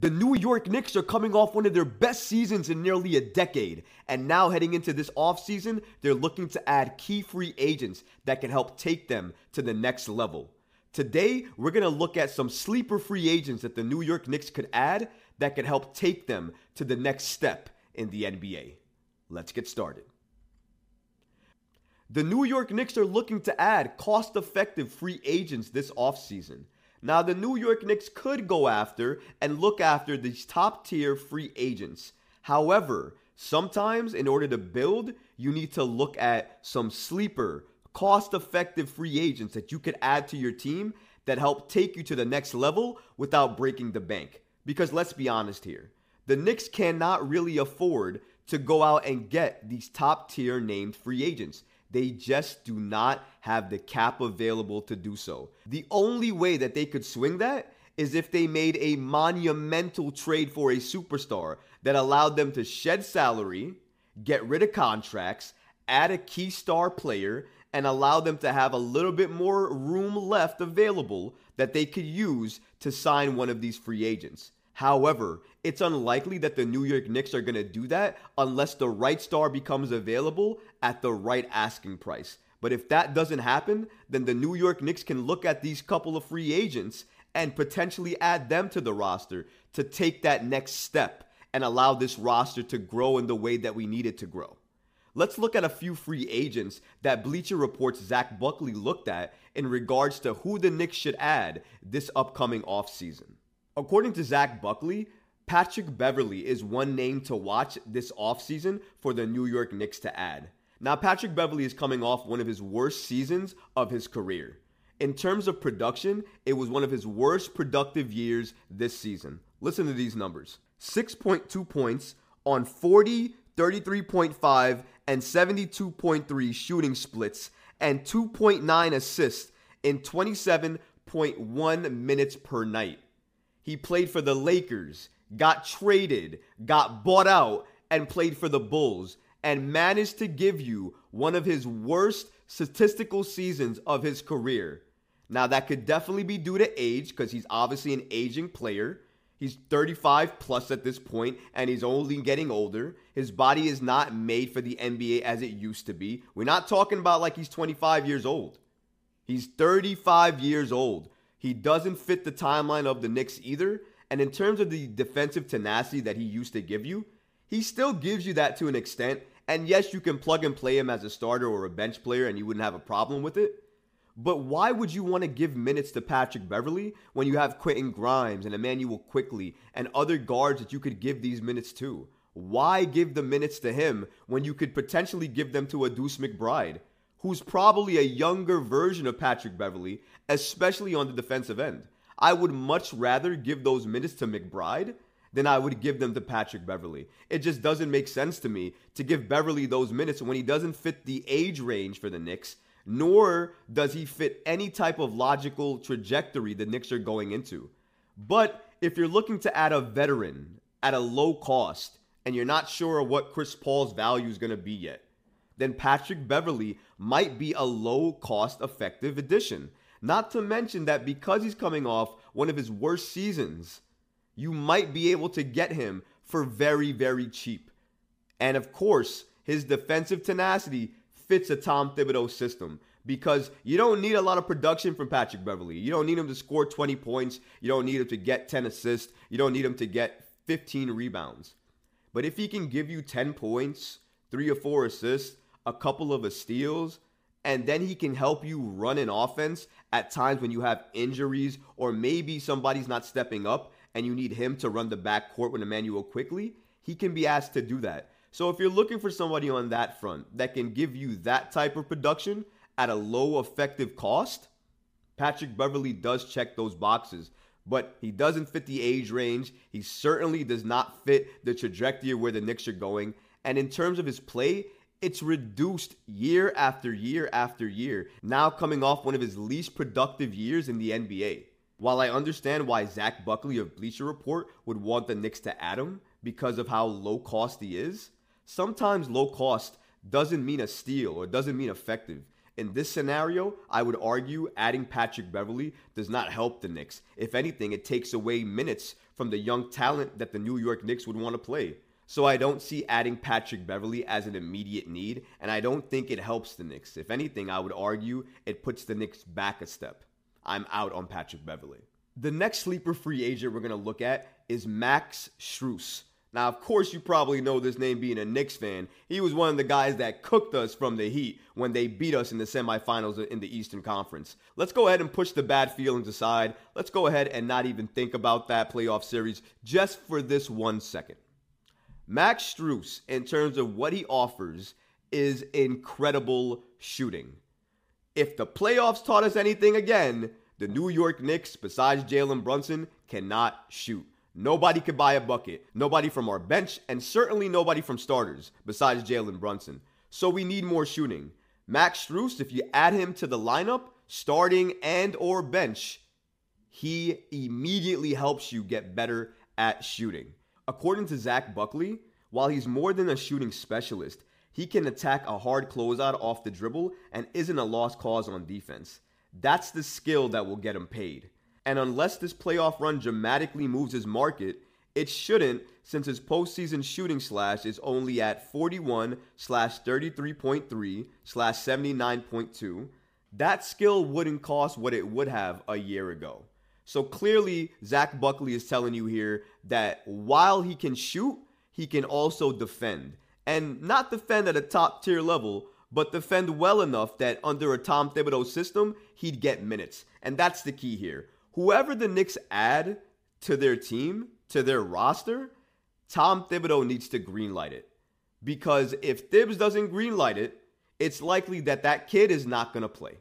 The New York Knicks are coming off one of their best seasons in nearly a decade, and now heading into this offseason, they're looking to add key free agents that can help take them to the next level. Today, we're going to look at some sleeper free agents that the New York Knicks could add that could help take them to the next step in the NBA. Let's get started. The New York Knicks are looking to add cost effective free agents this offseason. Now, the New York Knicks could go after and look after these top tier free agents. However, sometimes in order to build, you need to look at some sleeper, cost effective free agents that you could add to your team that help take you to the next level without breaking the bank. Because let's be honest here, the Knicks cannot really afford to go out and get these top tier named free agents. They just do not have the cap available to do so. The only way that they could swing that is if they made a monumental trade for a superstar that allowed them to shed salary, get rid of contracts, add a key star player, and allow them to have a little bit more room left available that they could use to sign one of these free agents. However, it's unlikely that the New York Knicks are going to do that unless the right star becomes available at the right asking price. But if that doesn't happen, then the New York Knicks can look at these couple of free agents and potentially add them to the roster to take that next step and allow this roster to grow in the way that we need it to grow. Let's look at a few free agents that Bleacher Report's Zach Buckley looked at in regards to who the Knicks should add this upcoming offseason. According to Zach Buckley, Patrick Beverley is one name to watch this offseason for the New York Knicks to add. Now, Patrick Beverley is coming off one of his worst seasons of his career. In terms of production, it was one of his worst productive years this season. Listen to these numbers 6.2 points on 40, 33.5, and 72.3 shooting splits, and 2.9 assists in 27.1 minutes per night. He played for the Lakers, got traded, got bought out, and played for the Bulls, and managed to give you one of his worst statistical seasons of his career. Now, that could definitely be due to age because he's obviously an aging player. He's 35 plus at this point, and he's only getting older. His body is not made for the NBA as it used to be. We're not talking about like he's 25 years old. He's 35 years old. He doesn't fit the timeline of the Knicks either. And in terms of the defensive tenacity that he used to give you, he still gives you that to an extent. And yes, you can plug and play him as a starter or a bench player and you wouldn't have a problem with it. But why would you want to give minutes to Patrick Beverley when you have Quentin Grimes and Immanuel Quickley and other guards that you could give these minutes to? Why give the minutes to him when you could potentially give them to a Deuce McBride? Who's probably a younger version of Patrick Beverley, especially on the defensive end. I would much rather give those minutes to McBride than I would give them to Patrick Beverley. It just doesn't make sense to me to give Beverley those minutes when he doesn't fit the age range for the Knicks, nor does he fit any type of logical trajectory the Knicks are going into. But if you're looking to add a veteran at a low cost and you're not sure what Chris Paul's value is going to be yet, then Patrick Beverley might be a low cost effective addition. Not to mention that because he's coming off one of his worst seasons, you might be able to get him for very, very cheap. And of course, his defensive tenacity fits a Tom Thibodeau system because you don't need a lot of production from Patrick Beverley. You don't need him to score 20 points. You don't need him to get 10 assists. You don't need him to get 15 rebounds. But if he can give you 10 points, three or four assists, a couple of steals, and then he can help you run an offense at times when you have injuries or maybe somebody's not stepping up and you need him to run the backcourt with Immanuel Quickley. He can be asked to do that. So if you're looking for somebody on that front that can give you that type of production at a low effective cost, Patrick Beverley does check those boxes, but he doesn't fit the age range. He certainly does not fit the trajectory where the Knicks are going. And in terms of his play, it's reduced year after year after year, now coming off one of his least productive years in the NBA. While I understand why Zach Buckley of Bleacher Report would want the Knicks to add him because of how low cost he is, sometimes low cost doesn't mean a steal or doesn't mean effective. In this scenario, I would argue adding Patrick Beverley does not help the Knicks. If anything, it takes away minutes from the young talent that the New York Knicks would want to play. So I don't see adding Patrick Beverley as an immediate need, and I don't think it helps the Knicks. If anything, I would argue it puts the Knicks back a step. I'm out on Patrick Beverley. The next sleeper free agent we're going to look at is Max Strus. Now, of course, you probably know this name being a Knicks fan. He was one of the guys that cooked us from the Heat when they beat us in the semifinals in the Eastern Conference. Let's go ahead and push the bad feelings aside. Let's go ahead and not even think about that playoff series just for this one second. Max Strus, in terms of what he offers, is incredible shooting. If the playoffs taught us anything again, the New York Knicks, besides Jalen Brunson, cannot shoot. Nobody could buy a bucket. Nobody from our bench, and certainly nobody from starters, besides Jalen Brunson. So we need more shooting. Max Strus, if you add him to the lineup, starting and or bench, he immediately helps you get better at shooting. According to Zach Buckley, while he's more than a shooting specialist, he can attack a hard closeout off the dribble and isn't a lost cause on defense. That's the skill that will get him paid. And unless this playoff run dramatically moves his market, it shouldn't since his postseason shooting slash is only at 41 slash 33.3 slash 79.2. That skill wouldn't cost what it would have a year ago. So clearly, Zach Buckley is telling you here that while he can shoot, he can also defend. And not defend at a top tier level, but defend well enough that under a Tom Thibodeau system, he'd get minutes. And that's the key here. Whoever the Knicks add to their team, to their roster, Tom Thibodeau needs to greenlight it. Because if Thibs doesn't greenlight it, it's likely that that kid is not going to play.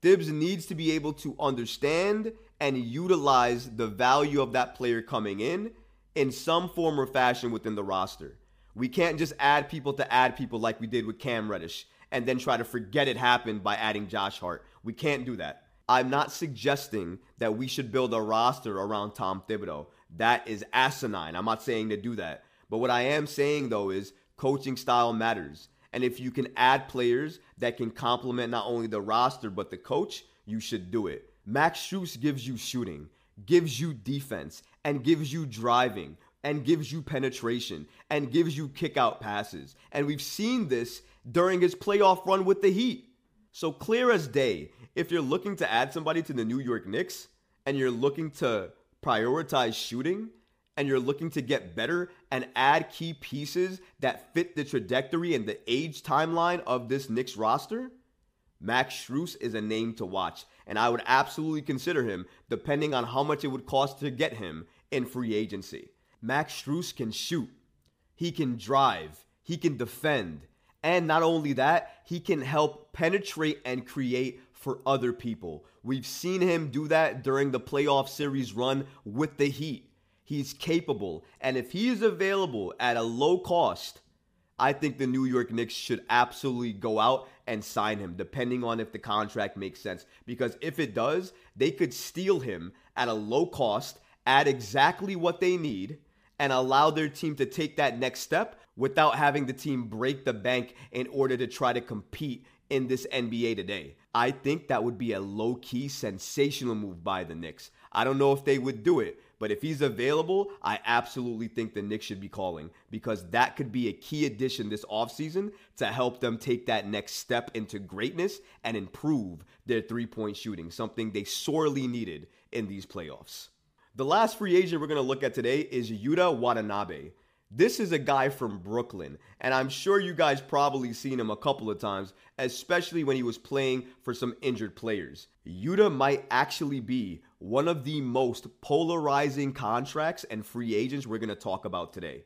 Thibs needs to be able to understand and utilize the value of that player coming in in some form or fashion within the roster. We can't just add people to add people like we did with Cam Reddish and then try to forget it happened by adding Josh Hart. We can't do that. I'm not suggesting that we should build a roster around Tom Thibodeau. That is asinine. I'm not saying to do that. But what I am saying though is coaching style matters. And if you can add players that can complement not only the roster but the coach, you should do it. Max Strus gives you shooting, gives you defense, and gives you driving, and gives you penetration, and gives you kick out passes. And we've seen this during his playoff run with the Heat. So clear as day, if you're looking to add somebody to the New York Knicks and you're looking to prioritize shooting and you're looking to get better and add key pieces that fit the trajectory and the age timeline of this Knicks roster, Max Strus is a name to watch and I would absolutely consider him depending on how much it would cost to get him in free agency. Max Strus can shoot, he can drive, he can defend, and not only that, he can help penetrate and create for other people. We've seen him do that during the playoff series run with the Heat. He's capable, and if he is available at a low cost, I think the New York Knicks should absolutely go out and sign him, depending on if the contract makes sense. Because if it does, they could steal him at a low cost, add exactly what they need, and allow their team to take that next step without having the team break the bank in order to try to compete in this NBA today. I think that would be a low key sensational move by the Knicks. I don't know if they would do it, but if he's available, I absolutely think the Knicks should be calling because that could be a key addition this offseason to help them take that next step into greatness and improve their three point shooting, something they sorely needed in these playoffs. The last free agent we're going to look at today is Yuta Watanabe. This is a guy from Brooklyn, and I'm sure you guys probably seen him a couple of times, especially when he was playing for some injured players. Yuta might actually be one of the most polarizing contracts and free agents we're going to talk about today.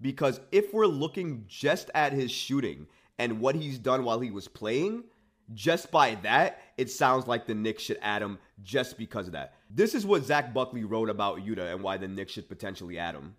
Because if we're looking just at his shooting and what he's done while he was playing, just by that, it sounds like the Knicks should add him just because of that. This is what Zach Buckley wrote about Yuta and why the Knicks should potentially add him.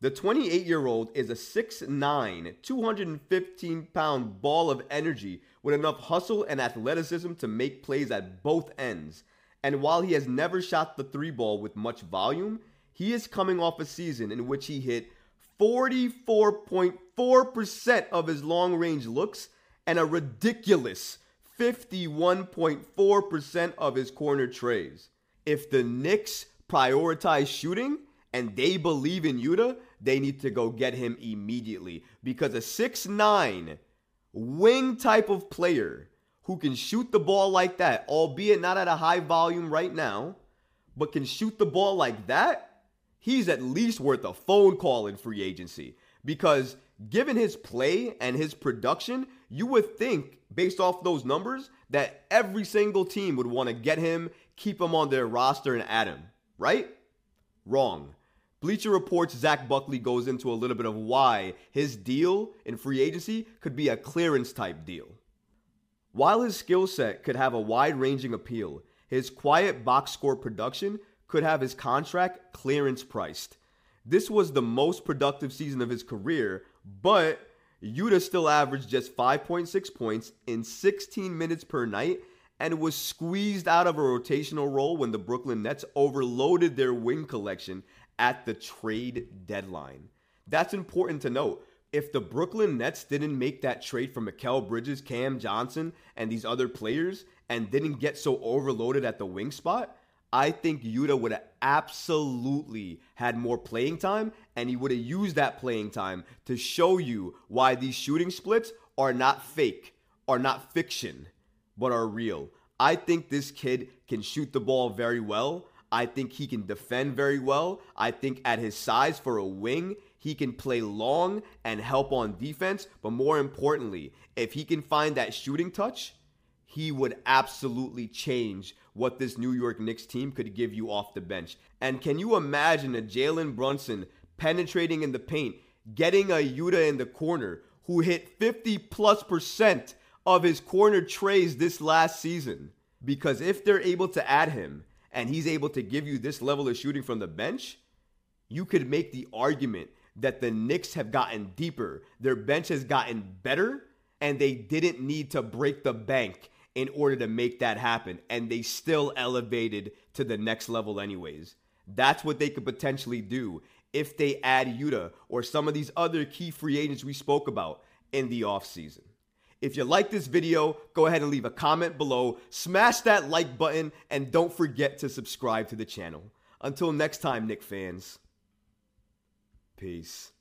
The 28 year old is a 6'9, 215 pound ball of energy with enough hustle and athleticism to make plays at both ends. And while he has never shot the three ball with much volume, he is coming off a season in which he hit 44.4% of his long range looks and a ridiculous 51.4% of his corner trays. If the Knicks prioritize shooting and they believe in Yuta, they need to go get him immediately because a six nine wing type of player who can shoot the ball like that, albeit not at a high volume right now, but can shoot the ball like that, he's at least worth a phone call in free agency because given his play and his production, you would think, based off those numbers, that every single team would want to get him, keep him on their roster, and add him, right? Wrong. Bleacher Reports Zach Buckley goes into a little bit of why his deal in free agency could be a clearance type deal. While his skill set could have a wide ranging appeal, his quiet box score production could have his contract clearance priced. This was the most productive season of his career, but Yuta still averaged just 5.6 points in 16 minutes per night and was squeezed out of a rotational role when the Brooklyn Nets overloaded their wing collection at the trade deadline. That's important to note. If the Brooklyn Nets didn't make that trade for Mikal Bridges, Cam Johnson, and these other players and didn't get so overloaded at the wing spot, I think Yuta would have absolutely had more playing time and he would have used that playing time to show you why these shooting splits are not fake, are not fiction, but are real. I think this kid can shoot the ball very well. I think he can defend very well. I think at his size for a wing, he can play long and help on defense. But more importantly, if he can find that shooting touch, he would absolutely change what this New York Knicks team could give you off the bench. And can you imagine a Jalen Brunson penetrating in the paint, getting a Yuta in the corner who hit 50 plus percent of his corner trays this last season? Because if they're able to add him and he's able to give you this level of shooting from the bench, you could make the argument that the Knicks have gotten deeper, their bench has gotten better, and they didn't need to break the bank in order to make that happen. And they still elevated to the next level, anyways. That's what they could potentially do if they add Yuta or some of these other key free agents we spoke about in the offseason. If you like this video, go ahead and leave a comment below, smash that like button, and don't forget to subscribe to the channel. Until next time, Knick fans. Peace.